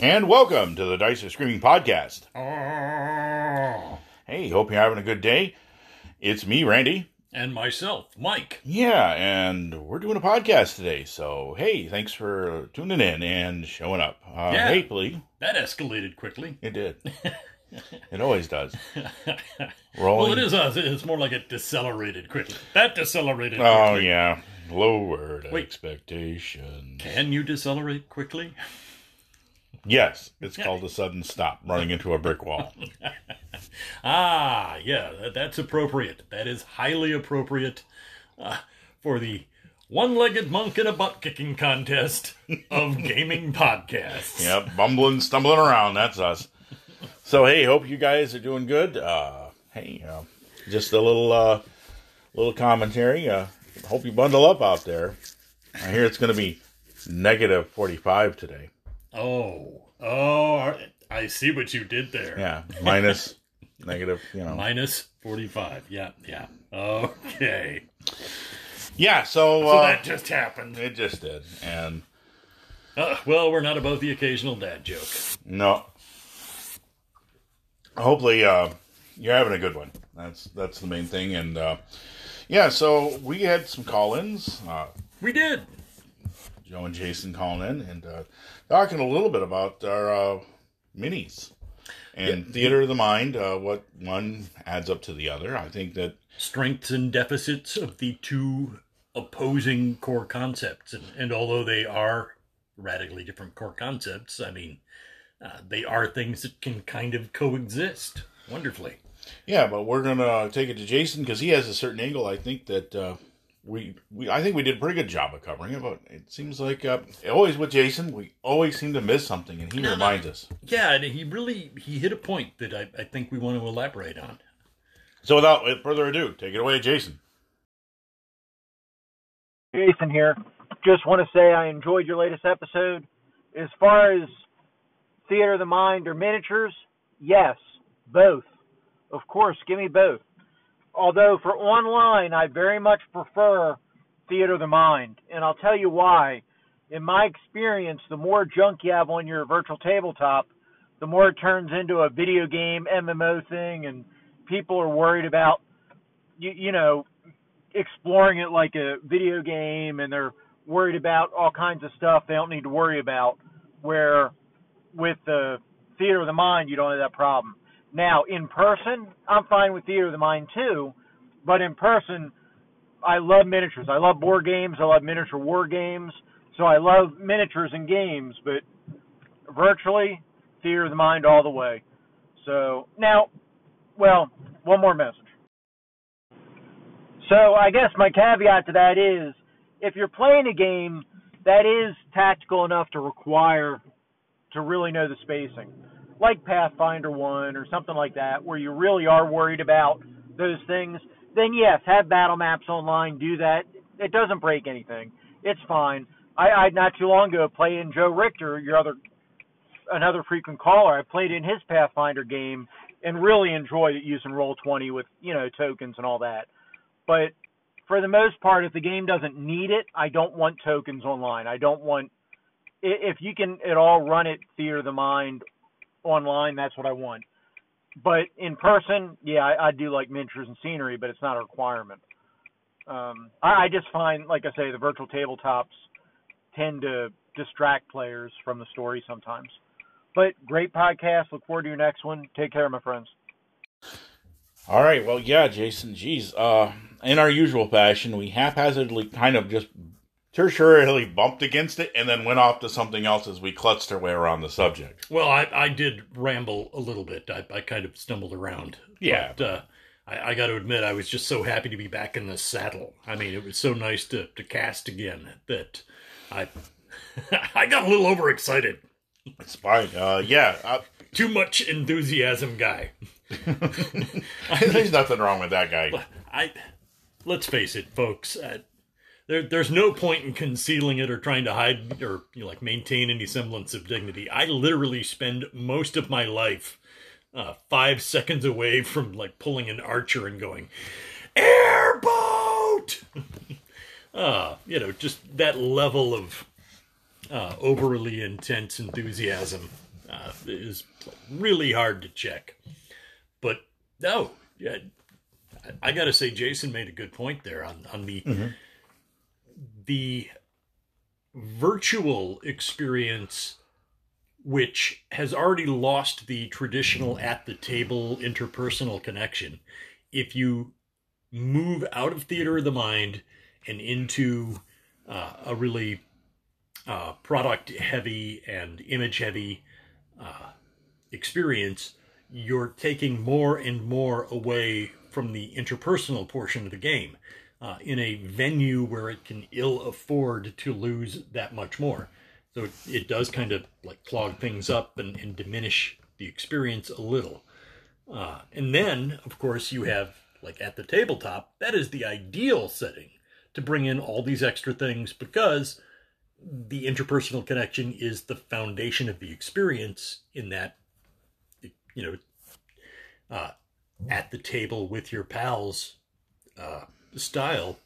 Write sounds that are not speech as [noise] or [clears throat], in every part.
And welcome to the Dice Are Screaming podcast. Oh. Hey, hope you're having a good day. It's me, Randy. And myself, Mike. Yeah, and we're doing a podcast today. So, hey, thanks for tuning in and showing up. Uh, Yeah. Hey, Lee. That escalated quickly. It did. [laughs] it always does. [laughs] well, it is us. It's more like it decelerated quickly. That decelerated Oh, quickly. yeah. Lowered Wait. expectations. Can you decelerate quickly? [laughs] Yes, it's called a sudden stop, running into a brick wall. [laughs] Ah, yeah, that, that's appropriate. That is highly appropriate uh, for the one-legged monk in a butt-kicking contest of [laughs] gaming podcasts. Yep, bumbling, stumbling around. That's us. So hey, hope you guys are doing good. Uh, hey, uh, just a little uh, little commentary. Uh, hope you bundle up out there. I hear it's going to be negative forty five today. Oh, oh, I see what you did there. Yeah, minus negative. You know. Minus 45. Yeah, yeah. Okay. Yeah. So, So uh, that just happened. it just did, and Uh, well, we're not above the occasional dad joke. no. Hopefully, uh, you're having a good one. That's that's the main thing, and uh, yeah. So we had some call-ins. Uh, We did. Joe and Jason calling in and uh, talking a little bit about our uh, minis and theater of the mind. Uh, what one adds up to the other. I think that Strengths and deficits of the two opposing core concepts. And, and although they are radically different core concepts, I mean, uh, they are things that can kind of coexist wonderfully. yeah, but we're gonna take it to Jason because he has a certain angle. I think that uh, we we I think we did a pretty good job of covering it, but it seems like uh, always with Jason, we always seem to miss something, and he No, no. reminds us. Yeah, and he really he hit a point that I, I think we want to elaborate on. So without further ado, take it away, Jason. Jason here. Just want to say I enjoyed your latest episode. As far as theater of the mind or miniatures, yes, both. Of course, give me both. Although for online, I very much prefer theater of the mind, and I'll tell you why. In my experience, the more junk you have on your virtual tabletop, the more it turns into a video game MMO thing, and people are worried about, you, you know, exploring it like a video game and they're worried about all kinds of stuff they don't need to worry about where with the theater of the mind you don't have that problem now in person i'm fine with theater of the mind too but in person i love miniatures. I love board games. I love miniature war games. So i love miniatures and games but virtually theater of the mind all the way. So now well one more message. So I guess my caveat to that is if you're playing a game that is tactical enough to require to really know the spacing, like Pathfinder 1 or something like that, where you really are worried about those things, then yes, have battle maps online, do that. It doesn't break anything. It's fine. I, I not too long ago played in Joe Richter, your other another frequent caller. I played in his Pathfinder game and really enjoyed it using Roll Twenty with, you know, tokens and all that but for the most part, if the game doesn't need it, I don't want tokens online. I don't want if you can at all run it theater of the mind online, that's what I want. But in person, yeah, I, I do like miniatures and scenery, but it's not a requirement. Um, I, I just find, like I say, the virtual tabletops tend to distract players from the story sometimes. But great podcast. Look forward to your next one. Take care, my friends. All right. Well, yeah, Jason. Geez, uh, in our usual fashion, we haphazardly kind of just tertiarily bumped against it and then went off to something else as we clutched our way around the subject. Well, I, I did ramble a little bit. I, I kind of stumbled around. Yeah. But, uh, I, I got to admit, I was just so happy to be back in the saddle. I mean, it was so nice to, to cast again that I [laughs] I got a little overexcited. It's fine. Uh, yeah, uh, Too much enthusiasm, guy. [laughs] there's nothing wrong with that guy. I let's face it, folks. Uh, there, there's no point in concealing it or trying to hide or you know, like maintain any semblance of dignity. I literally spend most of my life uh, five seconds away from like pulling an archer and going airboat. [laughs] uh, you know, just that level of uh, overly intense enthusiasm. uh, is really hard to check. But no, yeah, I, I got to say, Jason made a good point there on on the the virtual experience which has already lost the traditional at the table interpersonal connection. If you move out of theater of the mind and into uh, a really uh, product heavy and image heavy uh, experience, you're taking more and more away from the interpersonal portion of the game uh, in a venue where it can ill afford to lose that much more. So it, it does kind of like clog things up and, and diminish the experience a little. Uh, and then, of course, you have like at the tabletop, that is the ideal setting to bring in all these extra things because the interpersonal connection is the foundation of the experience in that, you know, uh, at the table with your pals uh, style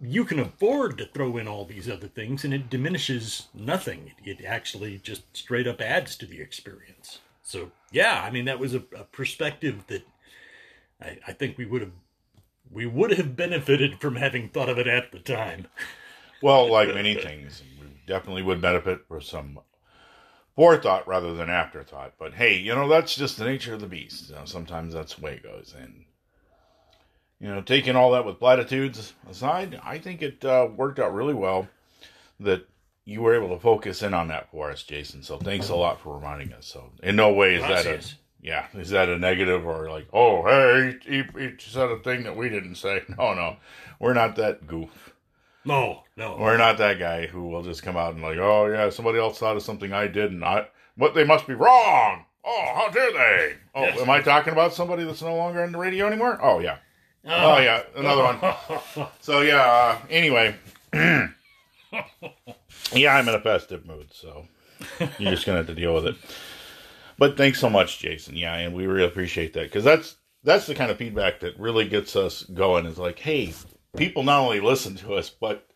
you can afford to throw in all these other things and it diminishes nothing. It actually just straight up adds to the experience. So yeah, I mean that was a, a perspective that I, I think we would have we would have benefited from having thought of it at the time. Well, like [laughs] many things, we definitely would benefit for some forethought rather than afterthought. But hey, you know that's just the nature of the beast. You know, sometimes that's the way it goes, and you know, taking all that with platitudes aside, I think it uh, worked out really well that you were able to focus in on that for us, Jason. So thanks a lot for reminding us. So in no way is that a yeah, is that a negative or like oh hey he, he said a thing that we didn't say? [laughs] No, no, we're not that goof. No, no, we're not that guy who will just come out and like oh yeah somebody else thought of something I didn't. I but they must be wrong. Oh, how dare they? Oh, yes. am I talking about somebody that's no longer on the radio anymore? Oh yeah. Oh, oh yeah, another one. [laughs] so yeah. Uh, anyway, [clears throat] yeah, I'm in a festive mood, so you're just gonna have to deal with it. But thanks so much, Jason. Yeah, and we really appreciate that because that's that's the kind of feedback that really gets us going. Is like, hey, people not only listen to us, but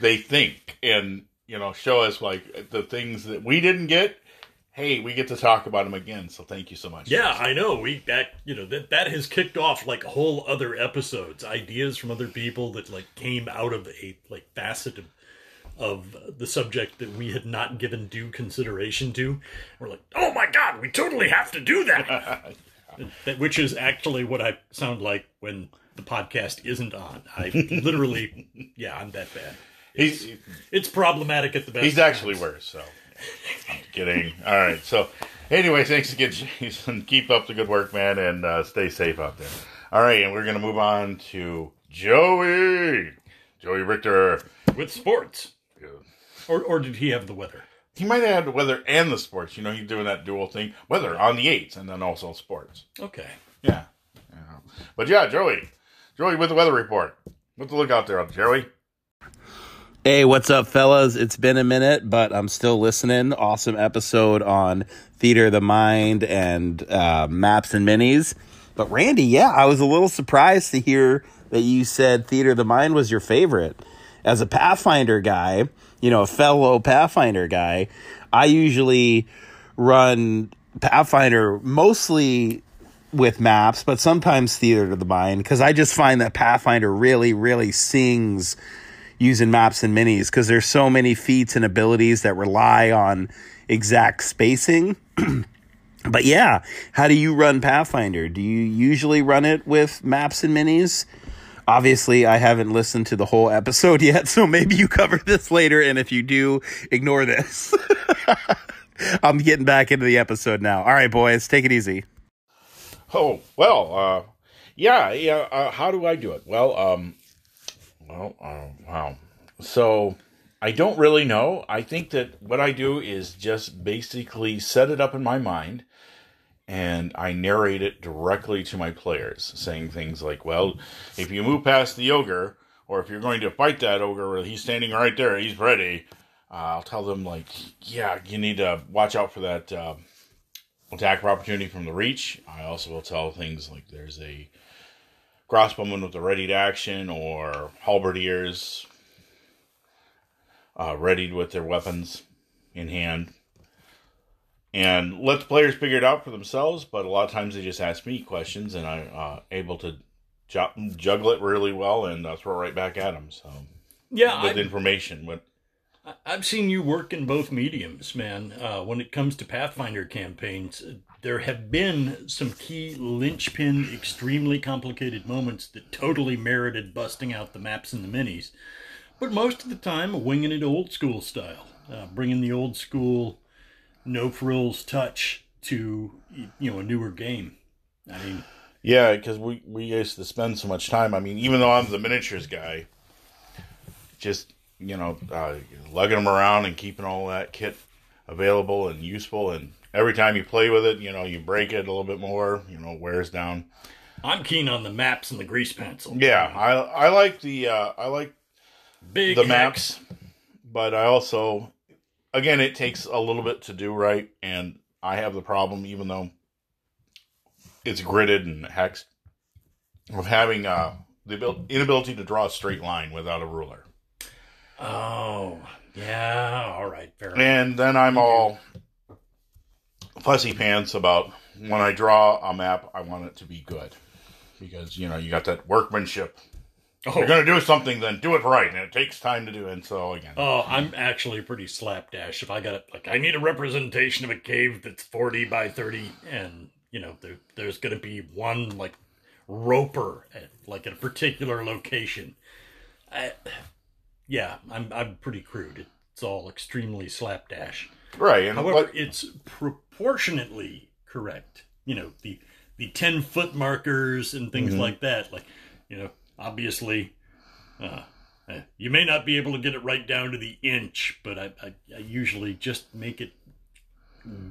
they think and you know show us like the things that we didn't get hey, we get to talk about him again. So thank you so much. Yeah, I know. We that you know that that has kicked off like whole other episodes, ideas from other people that like came out of a like facet of of the subject that we had not given due consideration to. We're like, oh my god, we totally have to do that. [laughs] Which is actually what I sound like when the podcast isn't on. I literally, [laughs] yeah, I'm that bad. It's, he's it's problematic at the best. He's times. actually worse. So kidding. All right. So, anyway, thanks again, Jason. [laughs] Keep up the good work, man, and uh, stay safe out there. All right, and we're gonna move on to Joey, Joey Richter with sports. Yeah. Or, or did he have the weather? He might have had the weather and the sports. You know, he's doing that dual thing. Weather on the eights, and then also sports. Okay. Yeah. yeah. But yeah, Joey, Joey with the weather report. What's the look out there, Joey? Hey, what's up, fellas? It's been a minute, but I'm still listening. Awesome episode on theater of the mind and uh, maps and minis. But Randy, yeah, I was a little surprised to hear that you said theater of the mind was your favorite. As a Pathfinder guy, you know, a fellow Pathfinder guy, I usually run Pathfinder mostly with maps, but sometimes theater of the mind because I just find that Pathfinder really, really sings using maps and minis because there's so many feats and abilities that rely on exact spacing. [clears throat] but yeah, how do you run Pathfinder? Do you usually run it with maps and minis? Obviously, I haven't listened to the whole episode [laughs] yet, so maybe you cover this later. And if you do, ignore this. [laughs] I'm getting back into the episode now. All right, boys, take it easy. Oh well, uh, yeah, yeah. Uh, how do I do it? Well, um, well, uh, wow. So I don't really know. I think that what I do is just basically set it up in my mind and I narrate it directly to my players, saying things like, well, if you move past the ogre, or if you're going to fight that ogre, where he's standing right there, he's ready. Uh, I'll tell them, like, yeah, you need to watch out for that uh, attack opportunity from the reach. I also will tell things like there's a crossbowmen with the ready to action or halberdiers uh, readied with their weapons in hand. and let the players figure it out for themselves. But a lot of times they just ask me questions, and I'm uh, able to ju- juggle it really well and uh, throw it right back at them. So Yeah, with I, information, but I've seen you work in both mediums, man. Uh, when it comes to Pathfinder campaigns, uh, there have been some key linchpin, extremely complicated moments that totally merited busting out the maps and the minis. But most of the time, winging it old school style, uh, bringing the old school, no frills touch to you know a newer game. I mean, yeah, because we we used to spend so much time. I mean, even though I'm the miniatures guy, just you know, uh, lugging them around and keeping all that kit available and useful. And every time you play with it, you know, you break it a little bit more. You know, it wears down. I'm keen on the maps and the grease pencil. Yeah, I I like the uh, I like big the maps, but I also, again, it takes a little bit to do right, and I have the problem, even though it's gridded and hexed, of having uh, the abil- inability to draw a straight line without a ruler. Oh, yeah. All right, fair enough. And then I'm all fussy pants about when I draw a map, I want it to be good. Because, you know, you got that workmanship. If you're Oh, going to do something, then do it right. And it takes time to do it. And so, again. oh, I'm actually pretty slapdash. If I got like, I need a representation of a cave that's 40 by 30, and you know, there, there's going to be one like roper at like at a particular location. I, yeah, I'm I'm pretty crude. It's all extremely slapdash. right. And However, what- it's proportionately correct. You know, the the ten foot markers and things Mhm. like that. Like, you know, obviously, uh, uh, you may not be able to get it right down to the inch, but I, I, I usually just make it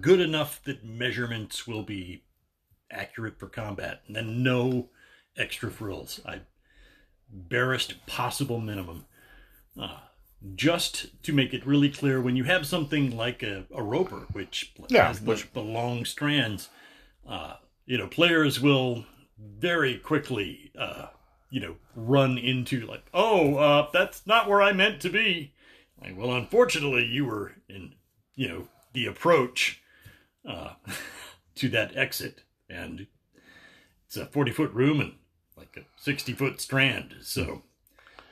good enough that measurements will be accurate for combat, and then no extra frills. I barest possible minimum. Uh, just to make it really clear, when you have something like a, a roper, which Yeah, has the, which- the long strands, uh, you know, players will very quickly, uh, you know, run into like, oh, uh, that's not where I meant to be. Like, well, unfortunately, you were in, you know, the approach uh, [laughs] to that exit, and it's a forty foot room and like a sixty foot strand, so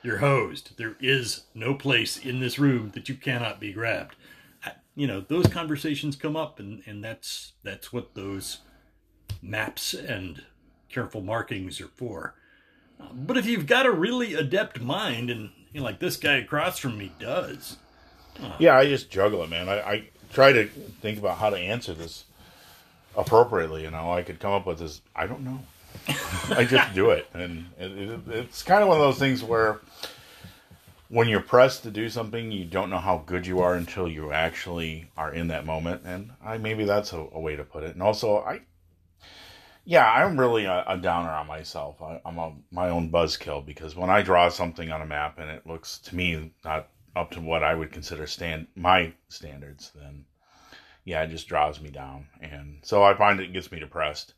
you're hosed. There is no place in this room that you cannot be grabbed. I- You know, those conversations come up, and and that's that's what those maps and careful markings are for. Uh, But if you've got a really adept mind, and you know, like this guy across from me does, Yeah, I just juggle it, man. I, I try to think about how to answer this appropriately. You know, I could come up with this. I don't know. I just do it, and it, it, it's kind of one of those things where when you're pressed to do something, you don't know how good you are until you actually are in that moment. And I maybe that's a, a way to put it. And also, I yeah, I'm really a, a downer on myself. I, I'm a, my own buzzkill because when I draw something on a map and it looks to me not up to what I would consider stand my standards, then yeah, it just draws me down, and so I find it gets me depressed.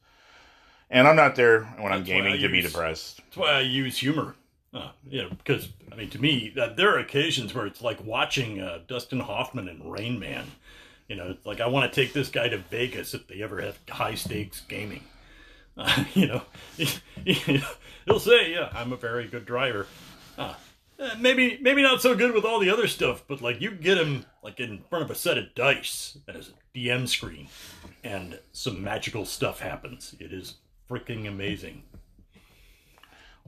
And I'm not there when I'm That's gaming to be depressed. That's why I use humor. Uh, know, because I mean, to me, uh, there are occasions where it's like watching uh, Dustin Hoffman in Rain Man. You know, it's like I want to take this guy to Vegas if they ever have high stakes gaming. [laughs] Uh, you know, [laughs] he'll say, "Yeah, I'm a very good driver." Uh, maybe, maybe not so good with all the other stuff, but like you get him like in front of a set of dice as a DM screen, and some magical stuff happens. It is freaking amazing.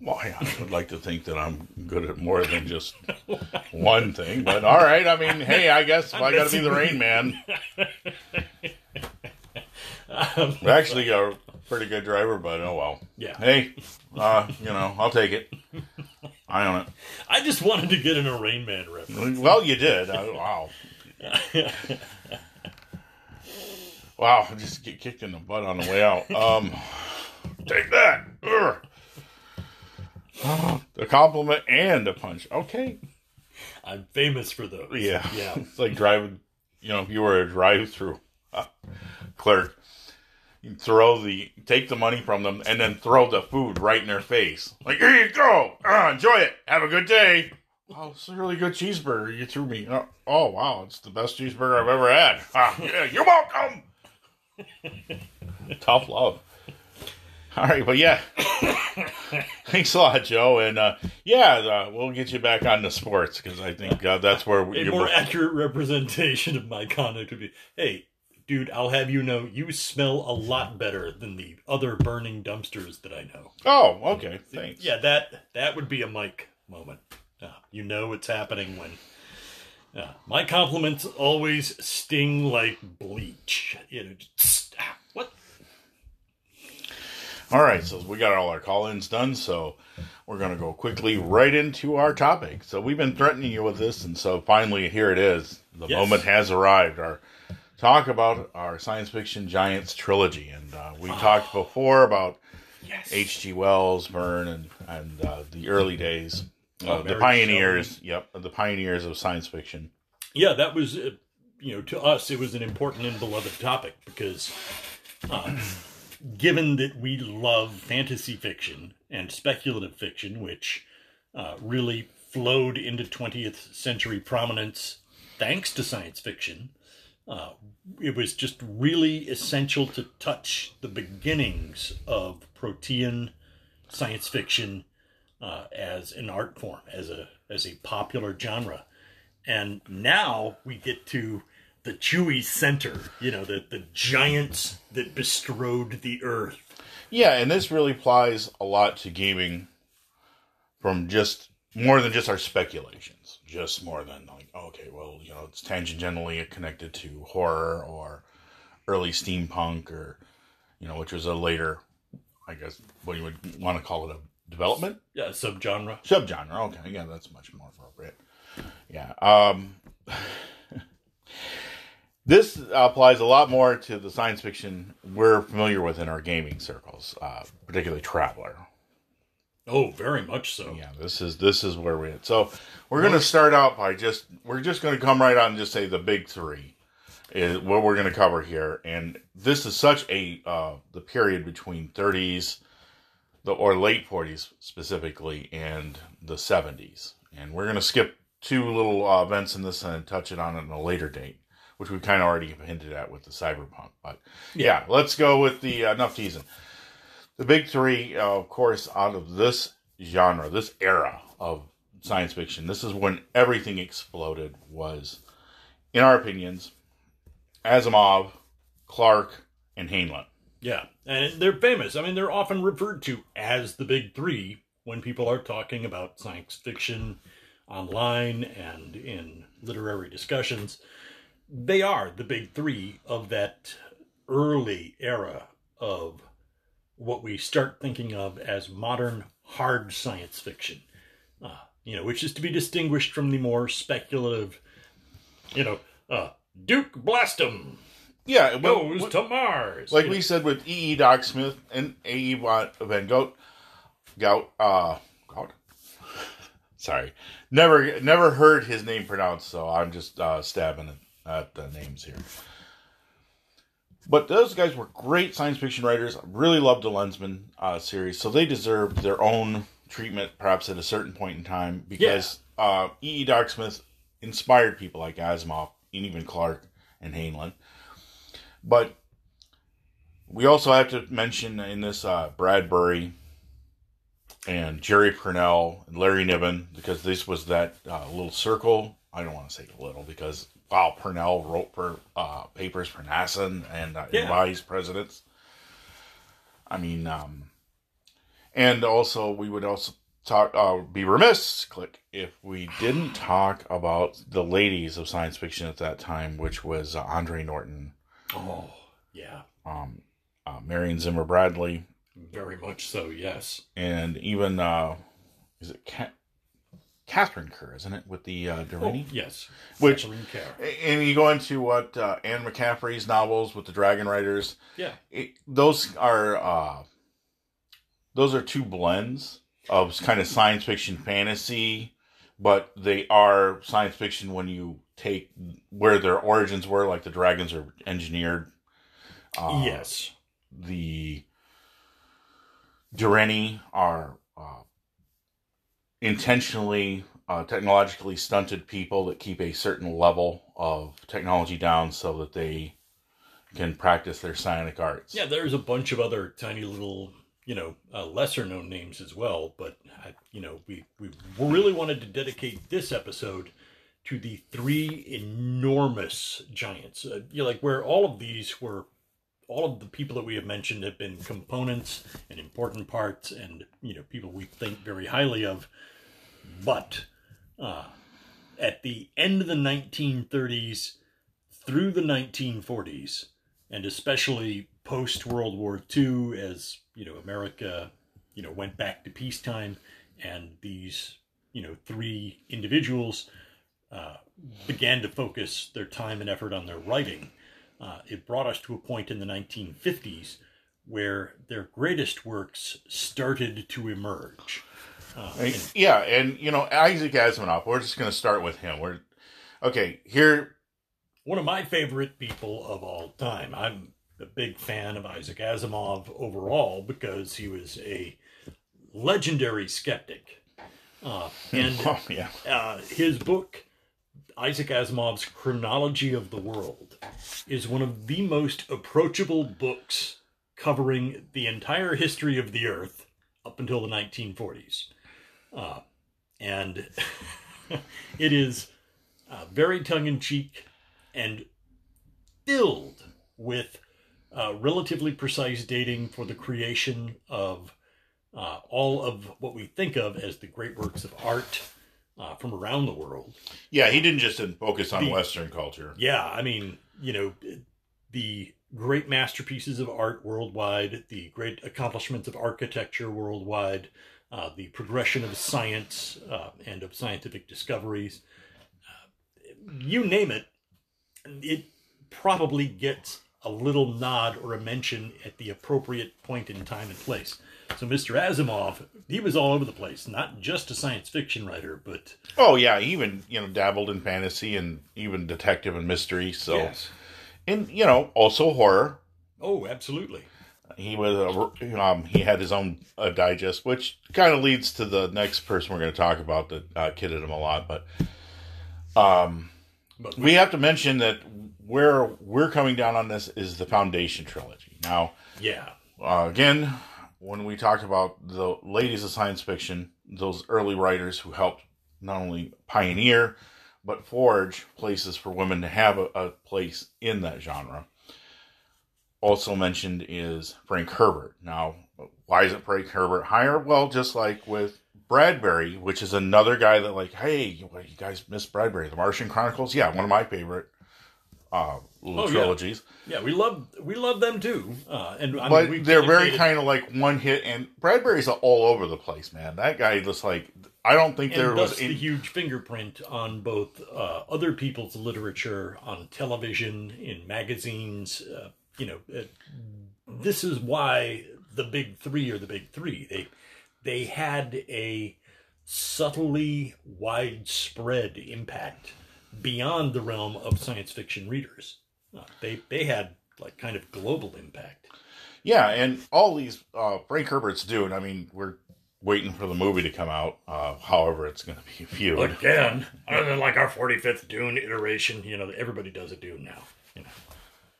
Well, I I would like to think that I'm good at more than just one thing, but all right. I mean, hey, I guess I got to be the Rain Man, [laughs] I'm actually a pretty good driver, but oh well. Yeah. Hey, uh, you know, I'll take it. I own it. I just wanted to get an a Rain Man reference. Well, you did. Uh, wow. [laughs] Wow, I just get kicked in the butt on the way out. Um, take that. the compliment and a punch. Okay. I'm famous for those. Yeah. Yeah. It's like driving, you know, if you were a drive through uh, clerk, you throw the, take the money from them and then throw the food right in their face. Like, here you go. Uh, enjoy it. Have a good day. Oh, it's a really good cheeseburger you threw me. Oh, oh, wow. It's the best cheeseburger I've ever had. Ah, yeah, you're welcome. [laughs] Tough love. All right, but yeah, [laughs] thanks a lot, Joe, and uh, yeah, uh, we'll get you back on the sports because I think uh, that's where A more [laughs] accurate representation of my conduct would be, hey, dude, I'll have you know, you smell a lot better than the other burning dumpsters that I know. Oh, okay, thanks. Yeah, that that would be a Mike moment. Uh, you know what's happening when. My compliments always sting like bleach. You know, just, ah? All right, so we got all our call-ins done, so we're gonna go quickly right into our topic. So we've been threatening you with this, and so finally here it is. The Yes. moment has arrived. Our talk about our science fiction giants trilogy, and uh, we talked before about Yes. H.G. Wells, Verne, and and uh, the early days, uh, Oh, the pioneers. Yep, the pioneers of science fiction. Yeah, that was, uh, you know, to us, it was an important and beloved topic because uh, given that we love fantasy fiction and speculative fiction, which uh, really flowed into 20th century prominence thanks to science fiction, uh, it was just really essential to touch the beginnings of protean science fiction uh, as an art form, as a as a popular genre. And now we get to the Chewy Center, you know, the, the giants that bestrode the earth. Yeah, and this really applies a lot to gaming from just more than just our speculations. Just more than like, okay, well, you know, it's tangentially connected to horror or early steampunk or, you know, which was a later, I guess, what you would want to call it a development Yeah, subgenre. subgenre. Okay, yeah, that's much more appropriate. Yeah. Um, [laughs] this applies a lot more to the science fiction we're familiar with in our gaming circles, uh, particularly Traveller. Oh, very much so. Yeah, this is this is where we're at. So we're going to start out by just we're just going to come right out and just say the big three is what we're going to cover here, and this is such a uh, the period between 30s, the or late 40s specifically, and the 70s, and we're going to skip two little uh, events in this and touch it on at a later date, which we kind of already hinted at with the cyberpunk. But yeah, let's go with the uh, enough teasing. The big three, uh, of course, out of this genre, this era of science fiction, this is when everything exploded. Was, in our opinions, Asimov, Clarke, and Heinlein. Yeah, and they're famous. I mean, they're often referred to as the big three when people are talking about science fiction online and in literary discussions. They are the big three of that early era of what we start thinking of as modern hard science fiction. Uh, you know, which is to be distinguished from the more speculative, you know, uh, Duke Blastum Yeah, goes to Mars. like we said with E. E. Doc Smith and A. E. Van Goat, Gout, uh, Gout. [laughs] Sorry, never, never heard his name pronounced, so I'm just uh, stabbing at, at the names here. But those guys were great science fiction writers. I really loved the Lensman uh, series, so they deserved their own treatment, perhaps at a certain point in time, because uh, E. E. Smith inspired people like Asimov and even Clarke and Heinlein. But we also have to mention in this uh, Bradbury and Jerry Pournelle and Larry Niven because this was that uh, little circle. I don't want to say little because wow, Pournelle wrote for uh, papers for NASA and, and uh, Yeah. vice presidents. I mean, um, and also we would also talk. Uh, be remiss, click, if we didn't talk about the ladies of science fiction at that time, which was uh, Andre Norton, Oh, yeah, um, uh, Marion Zimmer Bradley, very much so. Yes. and even uh, is it Ca- Katharine Kerr, isn't it, with the uh, Oh, yes. Which- Katharine Kerr. And you go into what uh, Anne McCaffrey's novels with the Dragon Riders. Yeah. It, those are uh, those are two blends of kind of science fiction fantasy, but they are science fiction when you take where their origins were, like the dragons are engineered. Uh, yes. the Durrani are uh, intentionally uh, technologically stunted people that keep a certain level of technology down so that they can practice their psionic arts. Yeah, there's a bunch of other tiny little, you know, uh, lesser known names as well. But I, you know, we we really wanted to dedicate this episode to the three enormous giants. Uh, you know, like where all of these were, all of the people that we have mentioned have been components and important parts, and you know, people we think very highly of. But uh, at the end of the 1930s through the 1940s, and especially post World War II, as you know, America, you know, went back to peacetime, and these, you know, three individuals uh, began to focus their time and effort on their writing. Uh, it brought us to a point in the 1950s where their greatest works started to emerge. And- yeah, and you know Isaac Asimov. We're just going to start with him. We're okay here. one of my favorite people of all time. I'm a big fan of Isaac Asimov overall because he was a legendary skeptic. Uh, and [laughs] Oh, yeah, uh, his book, Isaac Asimov's Chronology of the World, is one of the most approachable books covering the entire history of the Earth up until the 1940s. Uh, and [laughs] it is uh, very tongue in cheek and filled with uh, relatively precise dating for the creation of uh, all of what we think of as the great works of art uh, from around the world. yeah. He didn't just focus on The- Western culture. Yeah, I mean, you know, the great masterpieces of art worldwide, the great accomplishments of architecture worldwide, uh, the progression of science uh, and of scientific discoveries. Uh, you name it, it probably gets a little nod or a mention at the appropriate point in time and place. So, Mr. Asimov, he was all over the place, not just a science fiction writer, but Oh yeah, he even you know dabbled in fantasy and even detective and mystery. So and you know also horror. Oh, absolutely. He was a, um he had his own uh, digest, which kind of leads to the next person we're going to talk about that uh, kidded him a lot. But um, But we have to mention that where we're coming down on this is the Foundation trilogy. Now, yeah, uh, again, when we talk about the ladies of science fiction, those early writers who helped not only pioneer but forge places for women to have a, a place in that genre. Also mentioned is Frank Herbert. Now, why isn't Frank Herbert higher? Well, just like with Bradbury, which is another guy that like, hey, what, you guys miss Bradbury, The Martian Chronicles? Yeah, one of my favorite uh, little Oh, trilogies. Yeah, we love we love them too, uh, and I but mean, they're very kind of like one hit, and Bradbury's all over the place, man. That guy just like I don't think there and was thus any, the huge fingerprint on both uh, other people's literature, on television, in magazines. Uh, you know, uh, this is why the big three are the big three. They they had a subtly widespread impact beyond the realm of science fiction readers. Uh, they they had like kind of global impact. yeah, and all these uh, Frank Herbert's doing. I mean, we're waiting for the movie to come out. Uh, however, it's going to be [laughs] viewed. Again, other than like our 45th Dune iteration, you know, everybody does a Dune now. You know,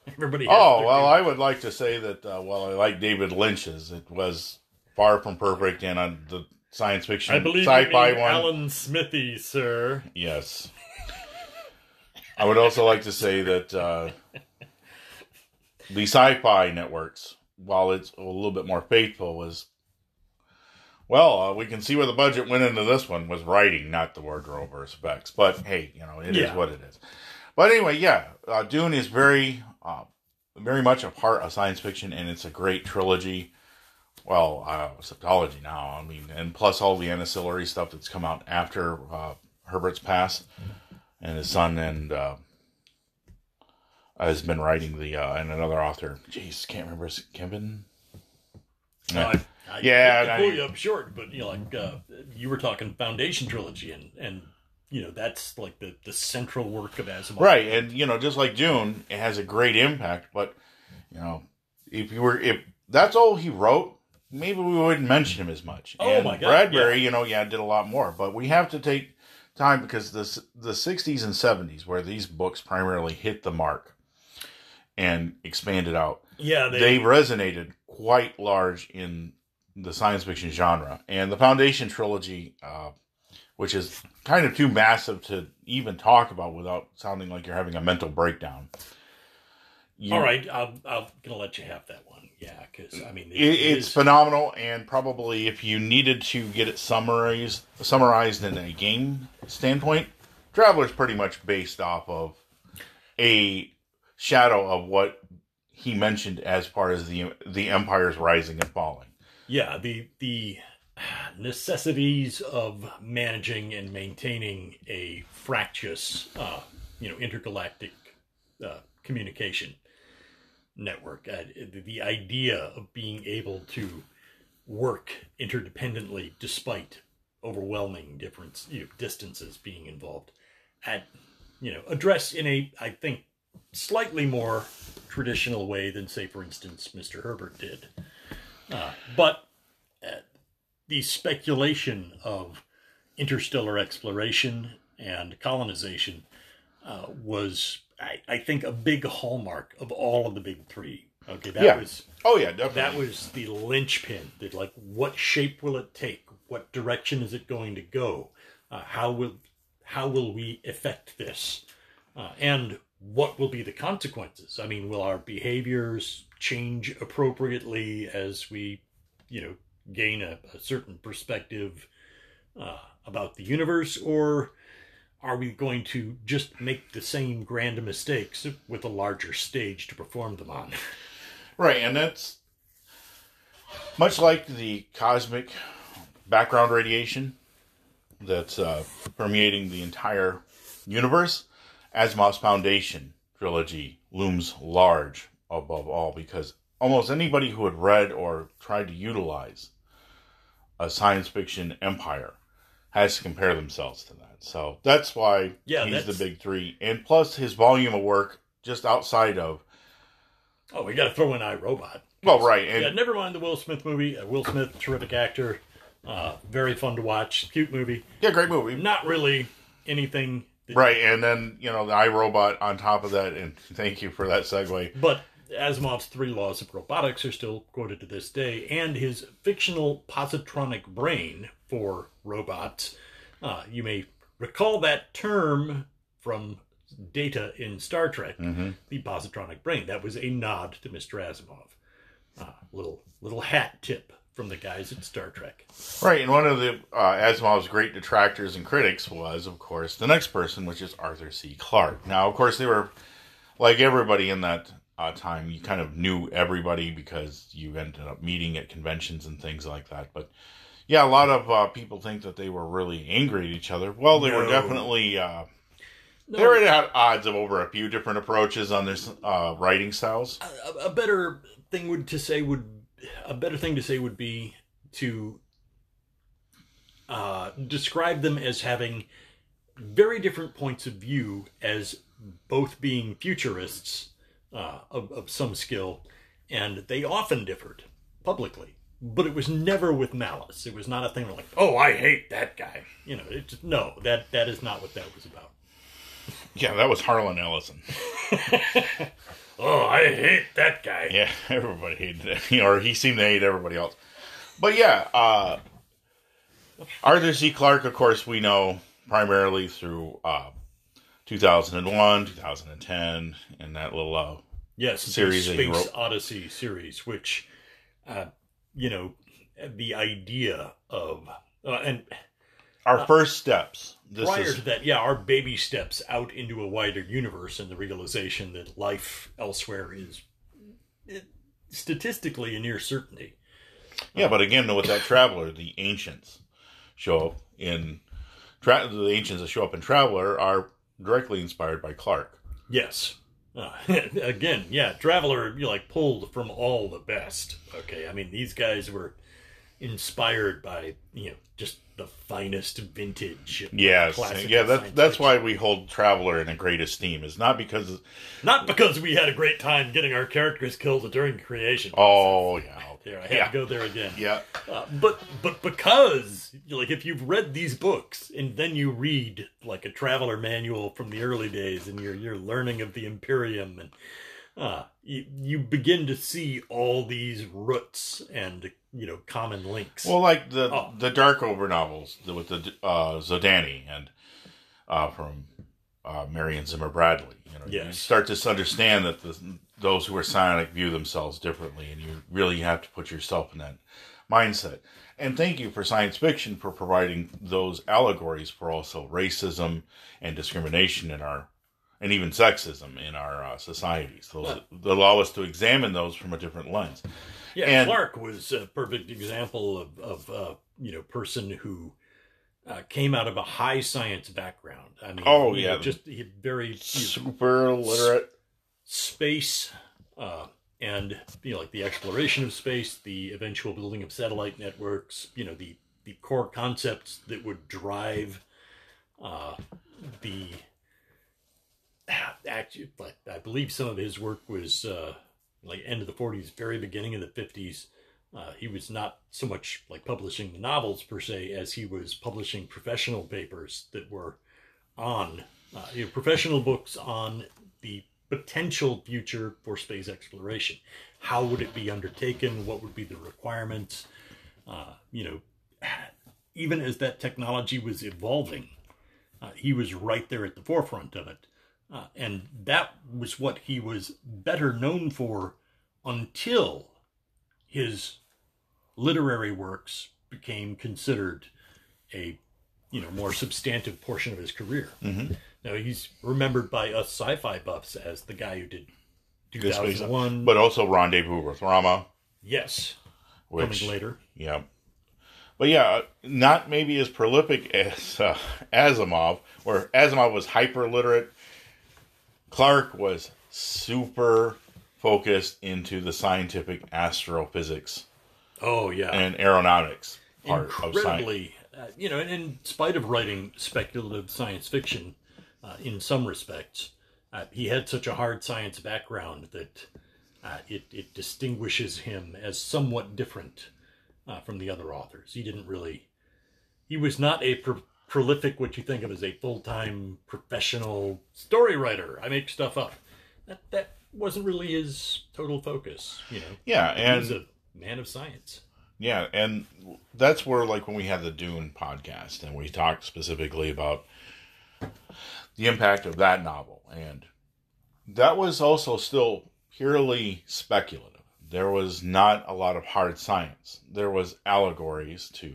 everybody. Oh well, I would like to say that uh, while I like David Lynch's, it was far from perfect, and on the science fiction, I believe sci-fi you mean one, Alan Smithee, sir. Yes. I would also like to say that uh, the sci-fi networks, while it's a little bit more faithful, was well, uh, we can see where the budget went into this one was writing, not the wardrobe or specs. But hey, you know, it is Yeah. what it is. But anyway, yeah, uh, Dune is very, uh, very much a part of science fiction, and it's a great trilogy. Well, uh, septology now. I mean, and plus all the ancillary stuff that's come out after uh, Herbert's passed, and his son and uh, has been writing the uh, and another author. Jeez, can't remember Kevin. No, I, I, Yeah, I, pull I- you up short, but you know, like uh, you were talking Foundation trilogy, and and you know that's like the the central work of Asimov. Right, and you know, just like Dune, it has a great impact. But you know, if you were if that's all he wrote, maybe we wouldn't mention him as much. Oh, and my God, Bradbury, you know, yeah, did a lot more. But we have to take time because the the '60s and '70s, where these books primarily hit the mark, and expanded out. Yeah, they, They resonated quite large in the science fiction genre, and the Foundation trilogy, uh, which is kind of too massive to even talk about without sounding like you're having a mental breakdown. You- all right. I'm, I'm gonna let you have that one. Yeah, because I mean, it, it's is- phenomenal and probably if you needed to get it summarized summarized in a game standpoint traveller's pretty much based off of a shadow of what he mentioned as far as the the empire's rising and falling yeah the the necessities of managing and maintaining a fractious, uh, you know, intergalactic uh, communication network. Uh, the, idea of being able to work interdependently despite overwhelming difference, you know, distances being involved, at you know, addressed in a I think slightly more traditional way than, say, for instance, Mr. Herbert did. Uh, but the speculation of interstellar exploration and colonization uh, was, I, I think, a big hallmark of all of the big three. Okay, that Yeah. was oh yeah definitely that was the linchpin. That like, what shape will it take? What direction is it going to go? Uh, how will how will we affect this? Uh, and what will be the consequences? I mean, will our behaviors change appropriately as we, you know, gain a, a certain perspective uh, about the universe, or are we going to just make the same grand mistakes with a larger stage to perform them on? Right, and that's much like the cosmic background radiation that's uh, permeating the entire universe. Asimov's Foundation trilogy looms large above all because almost anybody who had read or tried to utilize a science fiction empire has to compare themselves to that. So that's why Yeah, he's that's- the big three. And plus his volume of work just outside of Oh, we got to throw in I, Robot. well, right, and yeah, never mind the Will Smith movie. Uh, Will Smith, terrific actor, uh, very fun to watch, cute movie. yeah, great movie. Not really anything, that, Right, and then you know the I, Robot on top of that, and thank you for that segue. But Asimov's three laws of robotics are still quoted to this day, and his fictional positronic brain for robots. Uh, you may recall that term from Data in Star Trek, the positronic brain. That was a nod to Mr. Asimov. Uh, little little hat tip from the guys at Star Trek. Right, and one of the uh, Asimov's great detractors and critics was, of course, the next person, which is Arthur C. Clarke. Now, of course, they were like everybody in that uh, time. You kind of knew everybody because you ended up meeting at conventions and things like that. But yeah, a lot of uh, people think that they were really angry at each other. Well, they were definitely. Uh, No, they were at odds of over a few different approaches on their uh, writing styles. a, a better thing would to say would a better thing to say would be to uh, describe them as having very different points of view as both being futurists uh, of, of some skill and they often differed publicly but it was never with malice it was not a thing where like oh i hate that guy you know it just, no that that is not what that was about Yeah, that was Harlan Ellison. [laughs] oh i hate that guy Yeah, [laughs] everybody hated him, [laughs] or he seemed to hate everybody else. But yeah, uh, Arthur C. Clarke, of course, we know primarily through uh, 2001, 2010, and that little. Uh, Yes, series the Space. Odyssey series, which, uh, you know, the idea of uh, and our first steps. This prior is to that, yeah, our baby steps out into a wider universe and the realization that life elsewhere is it, statistically a near certainty. yeah, but again, with that traveller, the ancients show up in tra- the ancients that show up in Traveller are directly inspired by Clarke. Yes. Uh, [laughs] again, yeah, Traveller, you like pulled from all the best. Okay, I mean these guys were inspired by you know just the finest vintage. Yes, classical yeah, that's that's why we hold Traveller in a great esteem. Is not because Not because we had a great time getting our characters killed during creation. oh yeah There, I had yeah to go there again. yeah Uh, but but because like if you've read these books and then you read like a traveller manual from the early days and you're you're learning of the Imperium and uh, you, you begin to see all these roots and you know common links. Well, like the Oh. the Darkover novels with the uh, Zhodani and uh, from uh, Marion Zimmer Bradley. Know, you start to understand that the, those who are psionic view themselves differently, and you really have to put yourself in that mindset. And thank you for science fiction for providing those allegories for also racism and discrimination in our, and even sexism in our uh, societies. Those that allow us to examine those from a different lens. Yeah, And- Clarke was a perfect example of, of uh, you know, person who uh, came out of a high science background. I mean, Oh, know, yeah. just very you know, Super literate. space uh, and you know, like the exploration of space, the eventual building of satellite networks. You know, the the core concepts that would drive uh, the. [sighs] Actually, like I believe some of his work was uh, like end of the 40s, very beginning of the 50s. Uh, he was not so much like publishing the novels per se as he was publishing professional papers that were on uh, you know, professional books on the potential future for space exploration. How would it be undertaken? What would be the requirements? Uh, you know, even as that technology was evolving, uh, he was right there at the forefront of it. Uh, and that was what he was better known for until his literary works became considered a you know more substantive portion of his career. Mhm. Now he's remembered by us sci-fi buffs as the guy who did This space- 2001. but also Rendezvous with Rama, yes, which coming later. yeah, but yeah, not maybe as prolific as uh, Asimov, where Asimov was hyper literate. Clarke was super focused into the scientific astrophysics Oh yeah, and aeronautics part of science. incredibly, uh, you know, in spite of writing speculative science fiction, uh, in some respects, uh, he had such a hard science background that uh, it it distinguishes him as somewhat different uh, from the other authors. He didn't really, he was not a pro- prolific what you think of as a full time professional story writer. I make stuff up. That that wasn't really his total focus. You know, Yeah, and man of science. Yeah, and that's where like when we had the Dune podcast and we talked specifically about the impact of that novel and that was also still purely speculative. There was not a lot of hard science. There was allegories to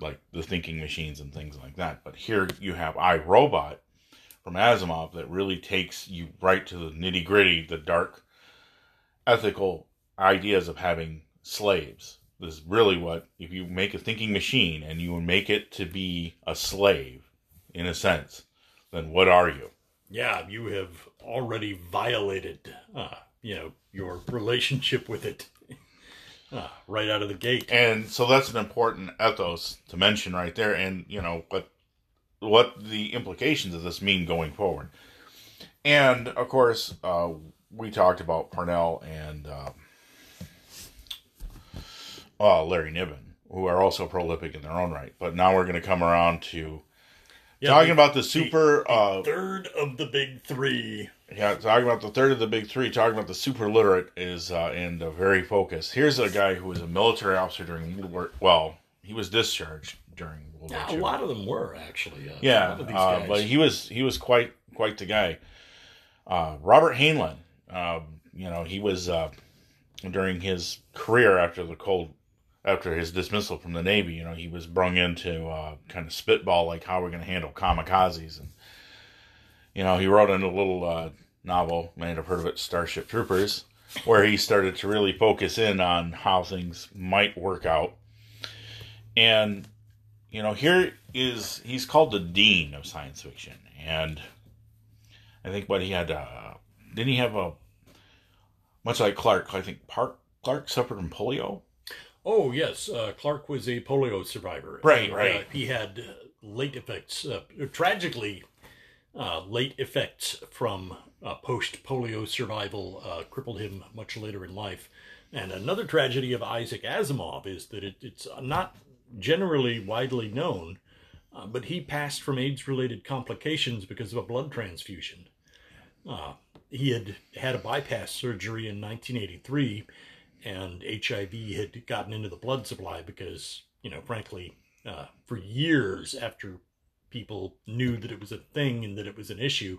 like the thinking machines and things like that. But here you have I Robot from Asimov that really takes you right to the nitty gritty, the dark ethical ideas of having slaves. This is really what if you make a thinking machine and you make it to be a slave, in a sense, then what are you? yeah, you have already violated, uh, you know, your relationship with it uh, right out of the gate. And so that's an important ethos to mention right there, and you know what what the implications of this mean going forward. And of course, uh, we talked about Pournelle and um uh, Larry Niven, who are also prolific in their own right. But now we're going to come around to Yeah, talking the- about the super. uh, third of the big three. Yeah, talking about the third of the big three, talking about the super literate is uh, and uh, very focus. Here's a guy who was a military officer during World War. Well, he was discharged during World Yeah, War a lot of them were actually. Uh, a yeah, lot of these uh, but he was he was quite quite the guy. Uh, Robert Heinlein, um, you know, he was uh, during his career after the cold after his dismissal from the Navy, you know, he was brung into uh, kind of spitball like how we're going to handle kamikazes, and you know, he wrote in a little uh, novel, may have heard of it, Starship Troopers, where he started to really focus in on how things might work out, and you know, here is he's called the dean of science fiction, and I think what he had, uh, didn't he have a much like Clarke? I think Park Clarke suffered from polio. Oh yes, uh, Clarke was a polio survivor. Right, And, right. Uh, he had uh, late effects, uh, tragically, uh, late effects from uh, post polio survival uh, crippled him much later in life. And another tragedy of Isaac Asimov is that it, it's not generally widely known, uh, but he passed from AIDS-related complications because of a blood transfusion. Uh, he had had a bypass surgery in 1983, and HIV had gotten into the blood supply because, you know, frankly, uh, for years after people knew that it was a thing and that it was an issue,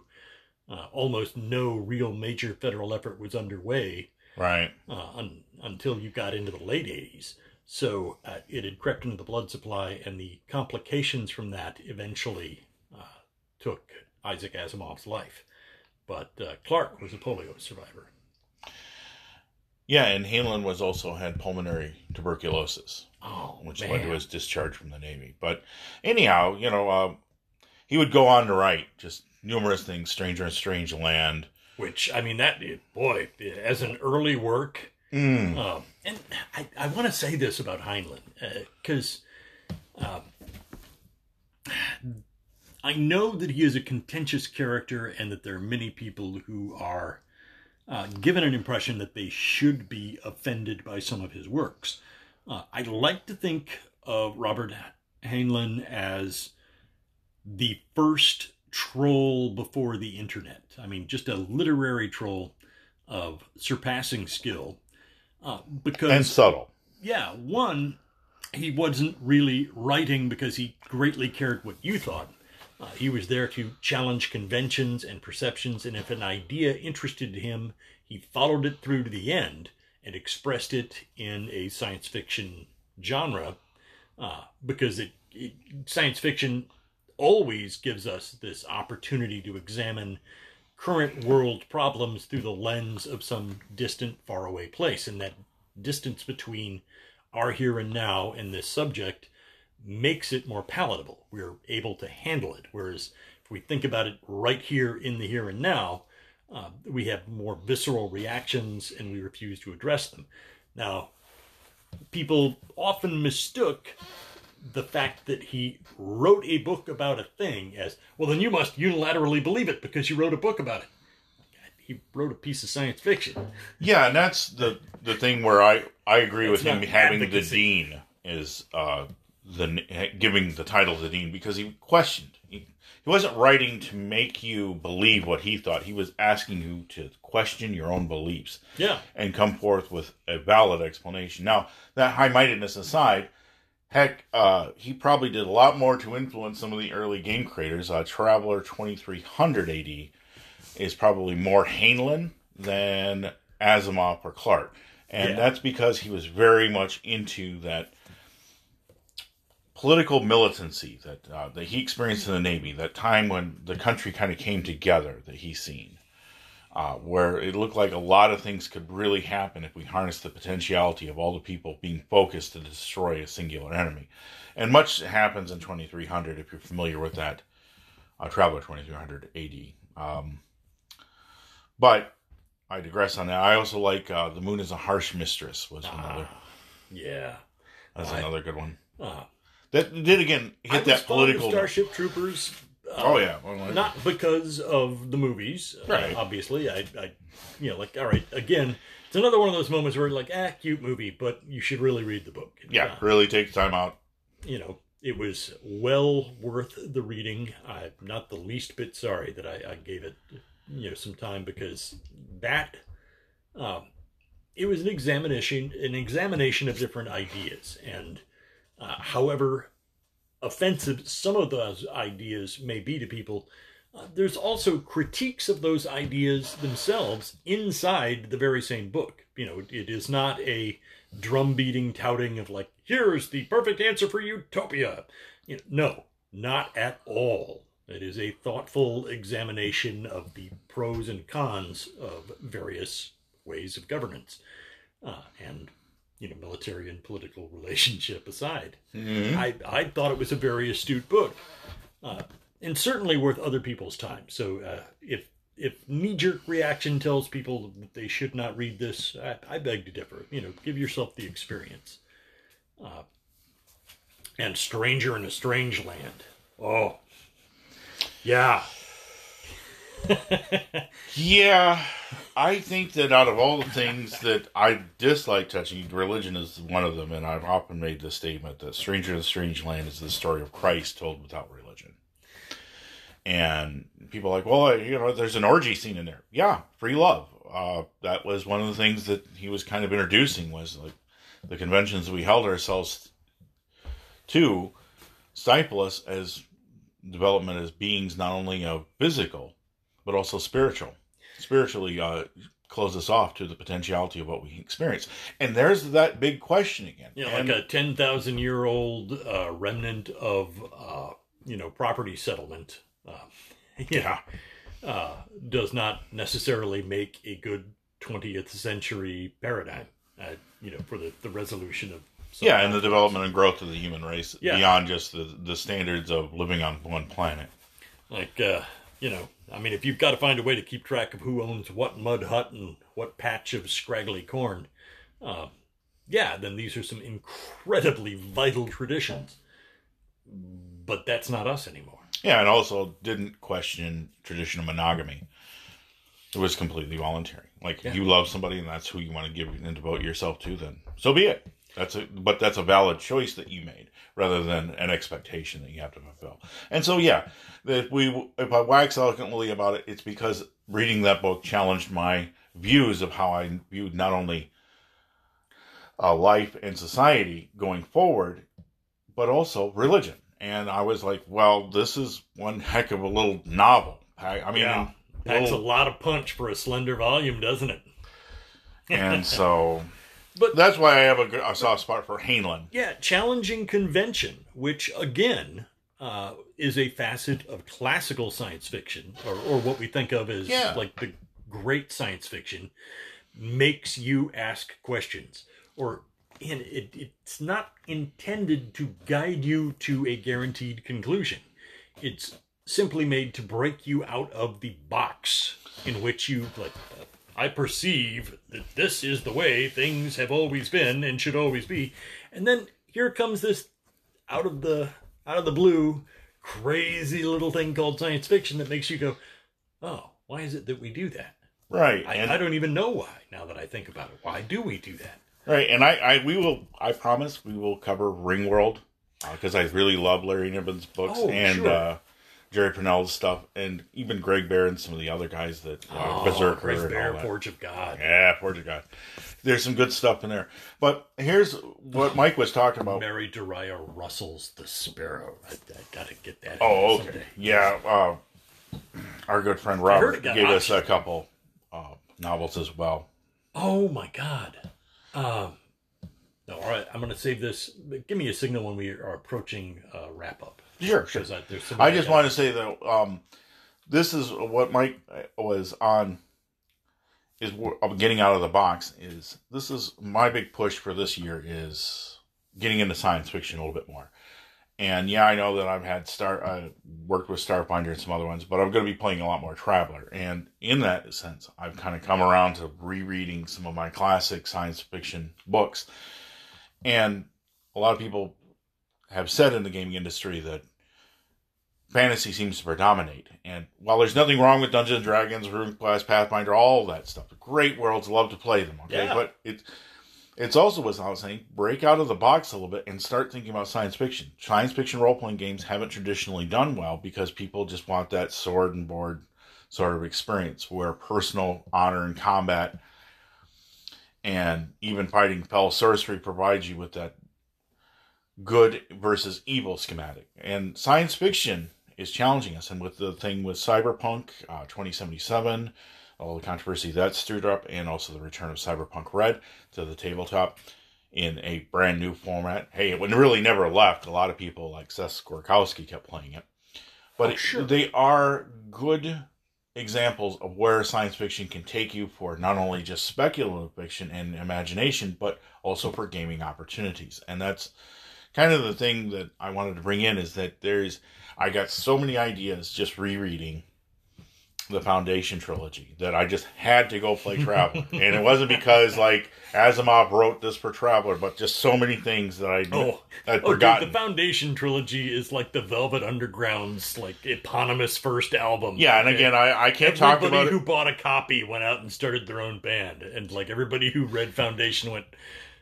uh, almost no real major federal effort was underway Right. uh, un, until you got into the late 80s. So uh, it had crept into the blood supply, and the complications from that eventually uh, took Isaac Asimov's life. But uh, Clarke was a polio survivor. Yeah, and Heinlein was also had pulmonary tuberculosis, Oh, which man. led to his discharge from the Navy. But anyhow, you know, uh, he would go on to write just numerous things: "Stranger in Strange Land." Which, I mean, that, boy, as an early work, Mm. Um, and I, I want to say this about Heinlein because um, I know that he is a contentious character and that there are many people who are uh, given an impression that they should be offended by some of his works. Uh, I like to think of Robert Heinlein as the first troll before the internet. I mean, just a literary troll of surpassing skill. Uh, because and subtle. yeah, one, he wasn't really writing because he greatly cared what you thought. Uh, he was there to challenge conventions and perceptions, and if an idea interested him, he followed it through to the end and expressed it in a science fiction genre uh, because it, it, science fiction always gives us this opportunity to examine current world problems through the lens of some distant, faraway place. And that distance between our here and now and this subject makes it more palatable. We're able to handle it. Whereas if we think about it right here in the here and now, uh, we have more visceral reactions and we refuse to address them. Now, people often mistook the fact that he wrote a book about a thing as well then you must unilaterally believe it because you wrote a book about it he wrote a piece of science fiction Yeah, and that's the the thing where I I agree It's with him having the dean is uh the giving the title to dean because he questioned. He, he wasn't writing to make you believe what he thought. He was asking you to question your own beliefs yeah and come forth with a valid explanation. Now, that high mindedness aside, heck, uh, he probably did a lot more to influence some of the early game creators. Uh, Traveller 2300 AD is probably more Heinlein than Asimov or Clarke. And Yeah. that's because he was very much into that political militancy that uh, that he experienced in the Navy, that time when the country kind of came together that he's seen uh, where it looked like a lot of things could really happen if we harness the potentiality of all the people being focused to destroy a singular enemy. And much happens in 2300 if you're familiar with that uh, Traveller 2300 AD. Um, but I digress on that. I also like uh, The Moon is a Harsh Mistress was another yeah that's I- another good one. uh, That did again hit that political. starship troopers uh, Oh yeah, Well, not because of the movies uh, Right. obviously I, I you know like all right again it's another one of those moments where like ah cute movie but you should really read the book yeah, Uh, really take time out. you know, it was well worth the reading. I'm not the least bit sorry that I, I gave it, you know, some time because that, um, it was an examination, an examination of different ideas, and uh, however offensive some of those ideas may be to people, uh, there's also critiques of those ideas themselves inside the very same book. You know, it is not a drum beating touting of like, here's the perfect answer for utopia. You know, no, not at all. It is a thoughtful examination of the pros and cons of various ways of governance, uh, and you know, military and political [laughs] relationship aside. Mhm. I, I thought it was a very astute book, uh, and certainly worth other people's time. So uh, if if knee jerk reaction tells people that they should not read this, I, I beg to differ. You know, give yourself the experience. Uh, and Stranger in a Strange Land. Oh, yeah. [laughs] Yeah, I think that out of all the things that I dislike touching, religion is one of them, and I've often made the statement that "Stranger in a Strange Land" is the story of Christ told without religion. And people are like, well, you know, there's an orgy scene in there. Yeah, free love. Uh, that was one of the things that he was kind of introducing was like the conventions we held ourselves to stifle us as development as beings not only of physical but also spiritual. Spiritually, uh, close us off to the potentiality of what we experience. And there's that big question again. Know, And- like a 10,000 year old uh, remnant of, uh, you know, property settlement. Uh, [laughs] yeah. Uh, does not necessarily make a good 20th century paradigm, uh, you know, for the, the resolution of. some yeah, and the development and growth of the human race Yeah. beyond just the, the standards of living on one planet. Like, uh, you know, I mean, if you've got to find a way to keep track of who owns what mud hut and what patch of scraggly corn, uh, yeah, then these are some incredibly vital traditions. But that's not us anymore. Yeah, and also didn't question traditional monogamy. It was completely voluntary. Like Yeah. you love somebody and that's who you want to give and devote yourself to, then so be it. That's a but that's a valid choice that you made rather than an expectation that you have to fulfill. And so yeah, if we if I wax eloquently about it, it's because reading that book challenged my views of how I viewed not only uh, life and society going forward, but also religion. And I was like, well, this is one heck of a little novel. I, I mean, Yeah. Packs a lot of punch for a slender volume, doesn't it? and [laughs] so, But- that's why I have a, a soft spot for Heinlein. Yeah, challenging convention, which again uh, is a facet of classical science fiction, or, or what we think of as Yeah. like the great science fiction, makes you ask questions, or and it, it's not intended to guide you to a guaranteed conclusion. It's simply made to break you out of the box in which you like. Uh, I perceive that this is the way things have always been and should always be, and then here comes this out of the out of the blue crazy little thing called science fiction that makes you go, "Oh, why is it that we do that?" Right. I, and, I don't even know why. Now that I think about it, why do we do that? right. And I, I, we will, I promise we will cover Ringworld because I really love Larry Niven's books Oh, and, sure. uh, Jerry Pournelle's stuff and even Greg Bear and some of the other guys that, uh, Berserker Chris and Bear, all that. Forge of God. Yeah, Forge of God. There's some good stuff in there. But here's what [sighs] Mike was talking about. Mary Doria Russell's The Sparrow. I, I gotta get that. Oh, okay. someday. Yeah, uh, our good friend Robert gave us a couple uh, novels as well. Oh my God. Um, no, all right. I'm gonna save this. Give me a signal when we are approaching uh, wrap up. Sure, sure. Because I, I just want to say that um, this is what Mike was on. Is getting out of the box. Is this is my big push for this year is getting into science fiction a little bit more. And yeah, I know that I've had Star uh, worked with Starfinder and some other ones, but I'm going to be playing a lot more Traveller. And in that sense, I've kind of come around to rereading some of my classic science fiction books. And a lot of people have said in the gaming industry that fantasy seems to predominate. And while there's nothing wrong with Dungeons and Dragons, RuneQuest, Pathfinder, all that stuff, great worlds, love to play them. Okay, Yeah. but it it's also what I was saying, break out of the box a little bit and start thinking about science fiction. Science fiction role playing games haven't traditionally done well because people just want that sword and board sort of experience where personal honor and combat and even fighting fell sorcery provides you with that good versus evil schematic. And science fiction is challenging us. And with the thing with Cyberpunk uh, 2077, all the controversy that stirred up, and also the return of Cyberpunk Red to the tabletop in a brand new format. Hey, it really never left. A lot of people, like Seth Skorkowsky, kept playing it. But Oh, sure. they are good examples of where science fiction can take you for not only just speculative fiction and imagination, but also for gaming opportunities. And that's kind of the thing that I wanted to bring in is that there's I got so many ideas just rereading the Foundation trilogy that I just had to go play Traveller. [laughs] and it wasn't because like Asimov wrote this for Traveller, but just so many things that I Oh, I'd oh, dude, the Foundation trilogy is like the Velvet Underground's like eponymous first album. yeah, and again, I, I can't talk about everybody who it. bought a copy went out and started their own band, and like everybody who read Foundation went,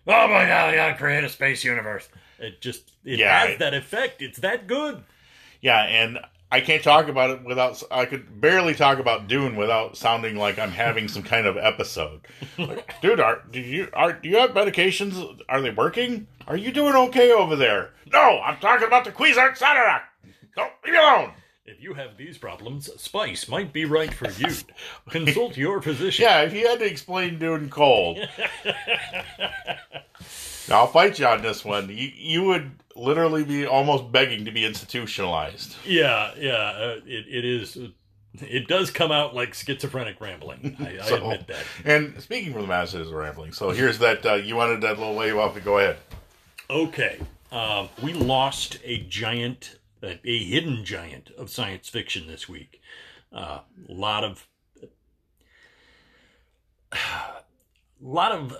"Oh my god, I gotta create a space universe." It just it Yeah, has it- that effect. It's that good. Yeah, and I can't talk about it without. I could barely talk about Dune without sounding like I'm having some kind of episode. Like, Dude, are do you are do you have medications? Are they working? Are you doing okay over there? No, I'm talking about the Cuisinart Cataract. Don't leave me alone. If you have these problems, spice might be right for you. Consult your [laughs] physician. Yeah, if you had to explain Dune cold, [laughs] I'll fight you on this one. You you would literally be almost begging to be institutionalized. Yeah, yeah. Uh, it, it is. It does come out like schizophrenic rambling. I, I [laughs] admit that. And speaking from the masses of rambling, so here's that. Uh, you wanted that little wave off to go ahead. Okay. Um, we lost a giant, a, a hidden giant of science fiction this week. A lot of, a [sighs] lot of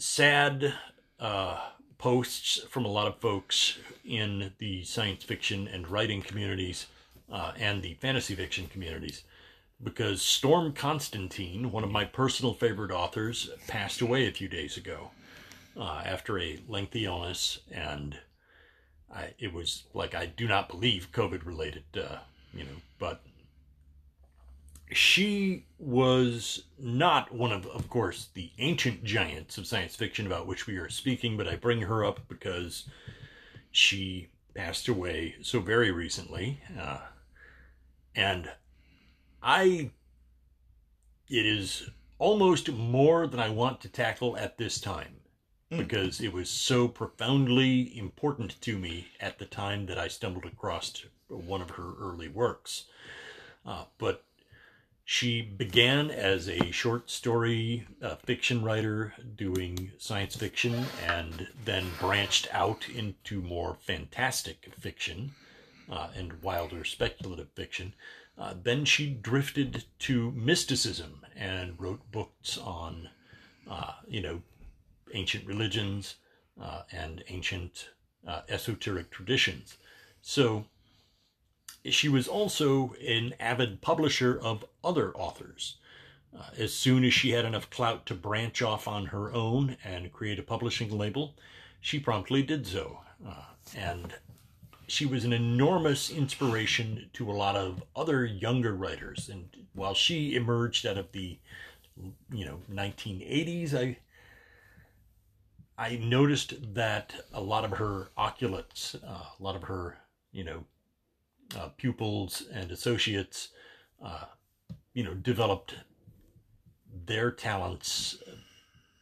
sad uh, posts from a lot of folks in the science fiction and writing communities uh, and the fantasy fiction communities. Because Storm Constantine, one of my personal favorite authors, passed away a few days ago uh, after a lengthy illness, and I, it was like I do not believe COVID related, uh, you know, but she was not one of, of course, the ancient giants of science fiction about which we are speaking, but I bring her up because she passed away so very recently, uh, and I, it is almost more than I want to tackle at this time because it was so profoundly important to me at the time that I stumbled across one of her early works. Uh, but she began as a short story uh, fiction writer doing science fiction and then branched out into more fantastic fiction uh, and wilder speculative fiction. Uh, then she drifted to mysticism and wrote books on, uh, you know, ancient religions uh, and ancient uh, esoteric traditions. So she was also an avid publisher of other authors. Uh, as soon as she had enough clout to branch off on her own and create a publishing label, she promptly did so. Uh, and she was an enormous inspiration to a lot of other younger writers. And while she emerged out of the, you know, 1980s, I I noticed that a lot of her oculates, uh, a lot of her, you know, uh, pupils and associates, uh, you know, developed their talents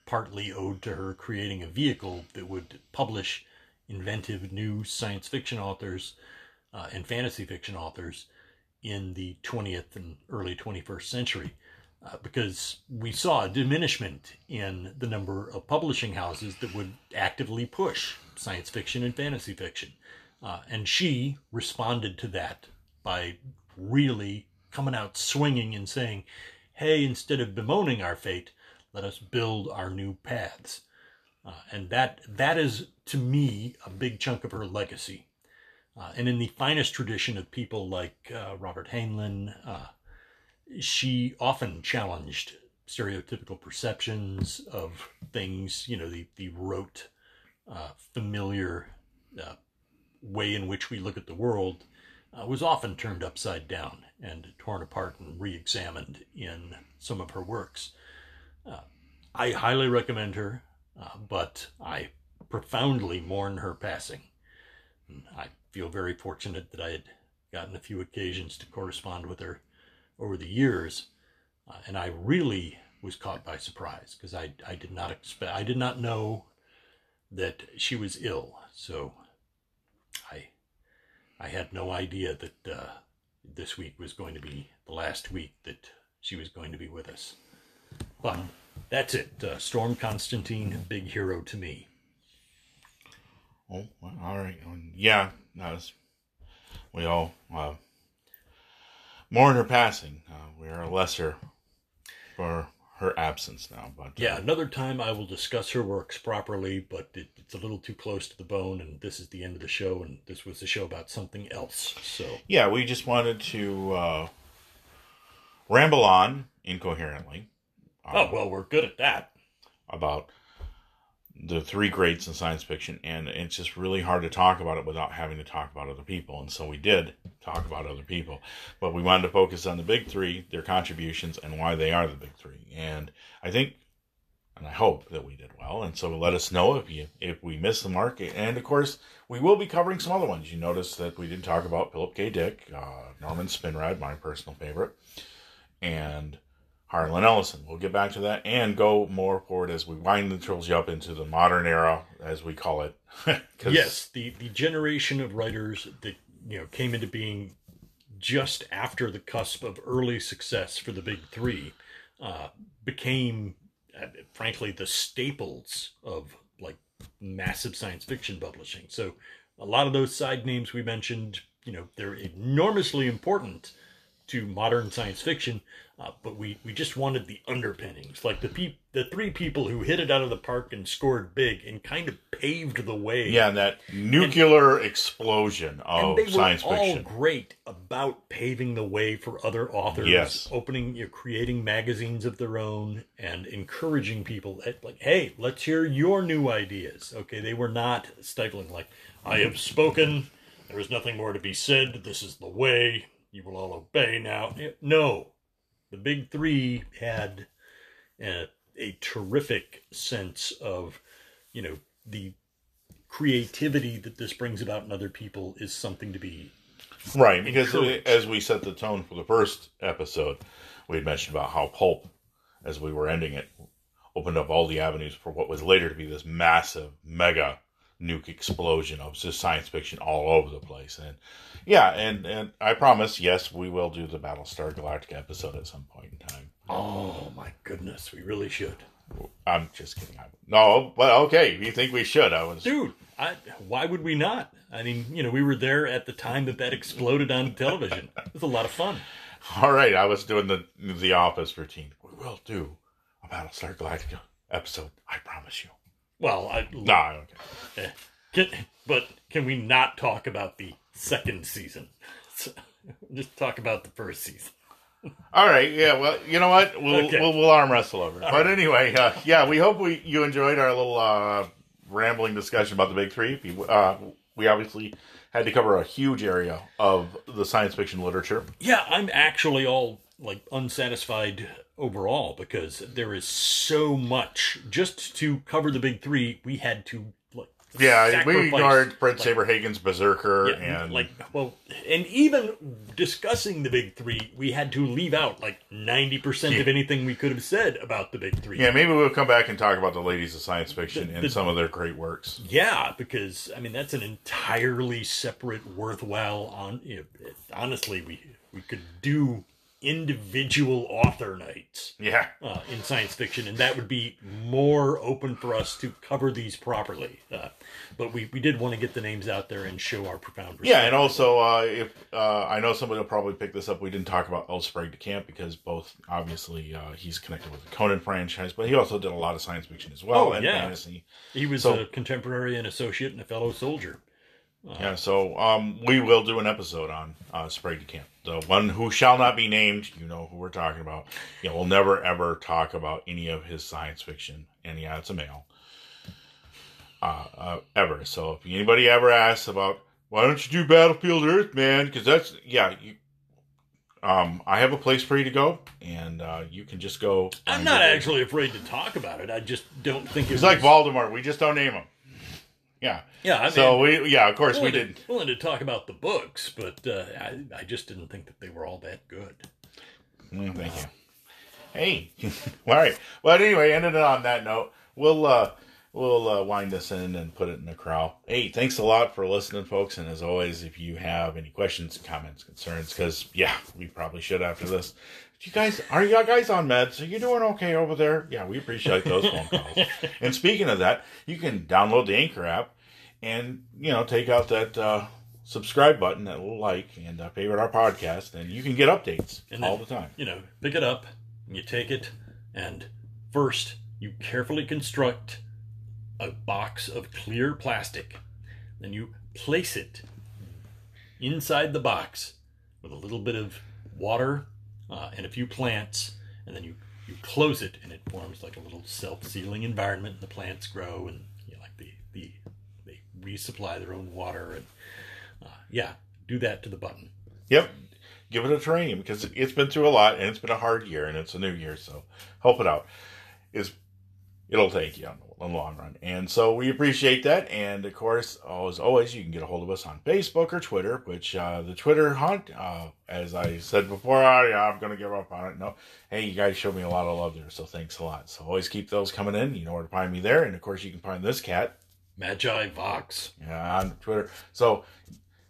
partly owed to her creating a vehicle that would publish inventive new science fiction authors uh, and fantasy fiction authors in the 20th and early 21st century. Uh, because we saw a diminishment in the number of publishing houses that would actively push science fiction and fantasy fiction. Uh, and she responded to that by really coming out swinging and saying, hey, instead of bemoaning our fate, let us build our new paths. Uh, and that that is, to me, a big chunk of her legacy. Uh, and in the finest tradition of people like uh, Robert Heinlein, uh, she often challenged stereotypical perceptions of things, you know, the, the rote, uh, familiar uh, way in which we look at the world uh, was often turned upside down and torn apart and re examined in some of her works. Uh, I highly recommend her, uh, but I profoundly mourn her passing. And I feel very fortunate that I had gotten a few occasions to correspond with her over the years, uh, and I really was caught by surprise because I, I did not expect I did not know that she was ill. So I had no idea that uh, this week was going to be the last week that she was going to be with us. But that's it. Uh, Storm Constantine, big hero to me. Oh, all right. Um, Yeah, was, we all uh, mourn her passing. Uh, we are lesser for her absence now, but uh, Yeah, another time I will discuss her works properly, but it, it's a little too close to the bone, and this is the end of the show, and this was the show about something else. So, yeah, we just wanted to uh, ramble on incoherently oh well, we're good at that. about the three greats in science fiction, and it's just really hard to talk about it without having to talk about other people. And so we did talk about other people, but we wanted to focus on the big three, their contributions, and why they are the big three. And I think, and I hope that we did well. And so let us know if you if we missed the mark. And of course, we will be covering some other ones. You notice that we didn't talk about Philip K. Dick, uh, Norman Spinrad, my personal favorite, and Harlan Ellison. We'll get back to that and go more forward as we wind the trilogy up into the modern era, as we call it. [laughs] yes, the the generation of writers that you know came into being just after the cusp of early success for the big three uh, became, uh, frankly, the staples of like massive science fiction publishing. So a lot of those side names we mentioned, you know, they're enormously important to modern science fiction, uh, but we, we just wanted the underpinnings, like the peop- the three people who hit it out of the park and scored big and kind of paved the way. Yeah, and that nuclear explosion and of they were science all fiction. great about paving the way for other authors. Yes. opening, you know, creating magazines of their own and encouraging people. At, like, hey, let's hear your new ideas. Okay, they were not stifling. Like, I have spoken. There is nothing more to be said. This is the way. You will all obey now. Eh, no, the big three had a, a terrific sense of, you know, the creativity that this brings about in other people is something to be Right, because eh, encouraged. as we set the tone for the first episode, we had mentioned about how Pulp, as we were ending it, opened up all the avenues for what was later to be this massive, mega nuke explosion of just science fiction all over the place. And yeah, and, and I promise, yes, we will do the Battlestar Galactica episode at some point in time. Oh my goodness, we really should, I'm just kidding. I, no, but okay, you think we should, I was. dude. I, why would we not? I mean, you know, we were there at the time that that exploded on television. It was a lot of fun. All right, I was doing the the office routine. We will do a Battlestar Galactica episode. I promise you. Well, I, No, okay. eh, can, but can we not talk about the second season? [laughs] Just talk about the first season. All right, yeah. Well, you know what? We'll Okay. we'll, we'll arm wrestle over. it. but anyway, uh, yeah. We hope we you enjoyed our little uh, rambling discussion about the big three. Uh, we obviously had to cover a huge area of the science fiction literature. Yeah, I'm actually all like unsatisfied overall because there is so much just to cover the big three. We had to like Yeah, we ignored Fred like, Saberhagen's Berserker yeah, and like well, and even discussing the big three, we had to leave out like ninety percent of anything we could have said about the big three. yeah. Maybe we'll come back and talk about the ladies of science fiction The- and the- some of their great works. Yeah, because I mean that's an entirely separate, worthwhile. On you know, honestly, we we could do individual author nights Yeah. uh, in science fiction, and that would be more open for us to cover these properly. Uh, but we, we did want to get the names out there and show our profound respect. Yeah, and also uh, if uh, I know somebody will probably pick this up, we didn't talk about L. Sprague de Camp because both obviously uh, he's connected with the Conan franchise, but he also did a lot of science fiction as well Oh, and yeah. fantasy. he was so- a contemporary and associate and a fellow soldier. Yeah, so um, we will do an episode on uh, Sprague de Camp, the one who shall not be named. You know who we're talking about. Yeah, we'll never ever talk about any of his science fiction, and yeah, it's a male. Uh, uh, ever. So if anybody ever asks about why don't you do Battlefield Earth, man? Because that's yeah, you. Um, I have a place for you to go, and uh, you can just go. I'm not actually afraid to talk about it. I just don't think It's it like Voldemort. We just don't name him. Yeah. Yeah, I mean, so we yeah, of course we willing to- didn't. willing to talk about the books, but uh, I, I just didn't think that they were all that good. Mm, thank you. Hey, [laughs] all right. Well, anyway, ended it on that note. We'll uh, we'll uh, wind this in and put it in the corral. Hey, thanks a lot for listening, folks. And as always, if you have any questions, comments, concerns, because yeah, we probably should after this. You guys, are you guys on meds? Are you doing okay over there? Yeah, we appreciate those phone calls. [laughs] And speaking of that, you can download the Anchor app and you know take out that uh, subscribe button, that little like, and uh, favorite our podcast, and you can get updates And then, all the time. You know, pick it up, and you take it, and first you carefully construct a box of clear plastic. Then you place it inside the box with a little bit of water uh, and a few plants, and then you you close it and it forms like a little self-sealing environment and the plants grow and you know, like the, the they resupply their own water and uh, yeah do that to the button Yep. Give it a training because it's been through a lot and it's been a hard year and it's a new year. So help it out. Is it'll take you in the long run. And so we appreciate that. And of course, as always, you can get a hold of us on Facebook or Twitter, which uh, the Twitter hunt, uh, as I said before, oh, yeah, I'm going to give up on it. No, hey, you guys showed me a lot of love there. So thanks a lot. So always keep those coming in. You know where to find me there. And of course, you can find this cat magi vox yeah, on Twitter. So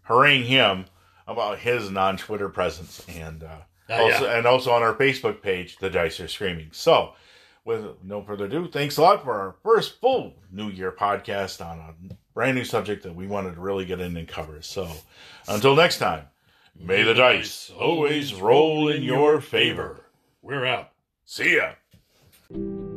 harangue him about his non-Twitter presence, and uh, Oh, also yeah. and also on our Facebook page, the Dice are Screaming. So, with no further ado, thanks a lot for our first full New Year podcast on a brand new subject that we wanted to really get in and cover. So, until next time, may the dice always roll in your favor. we're out See ya.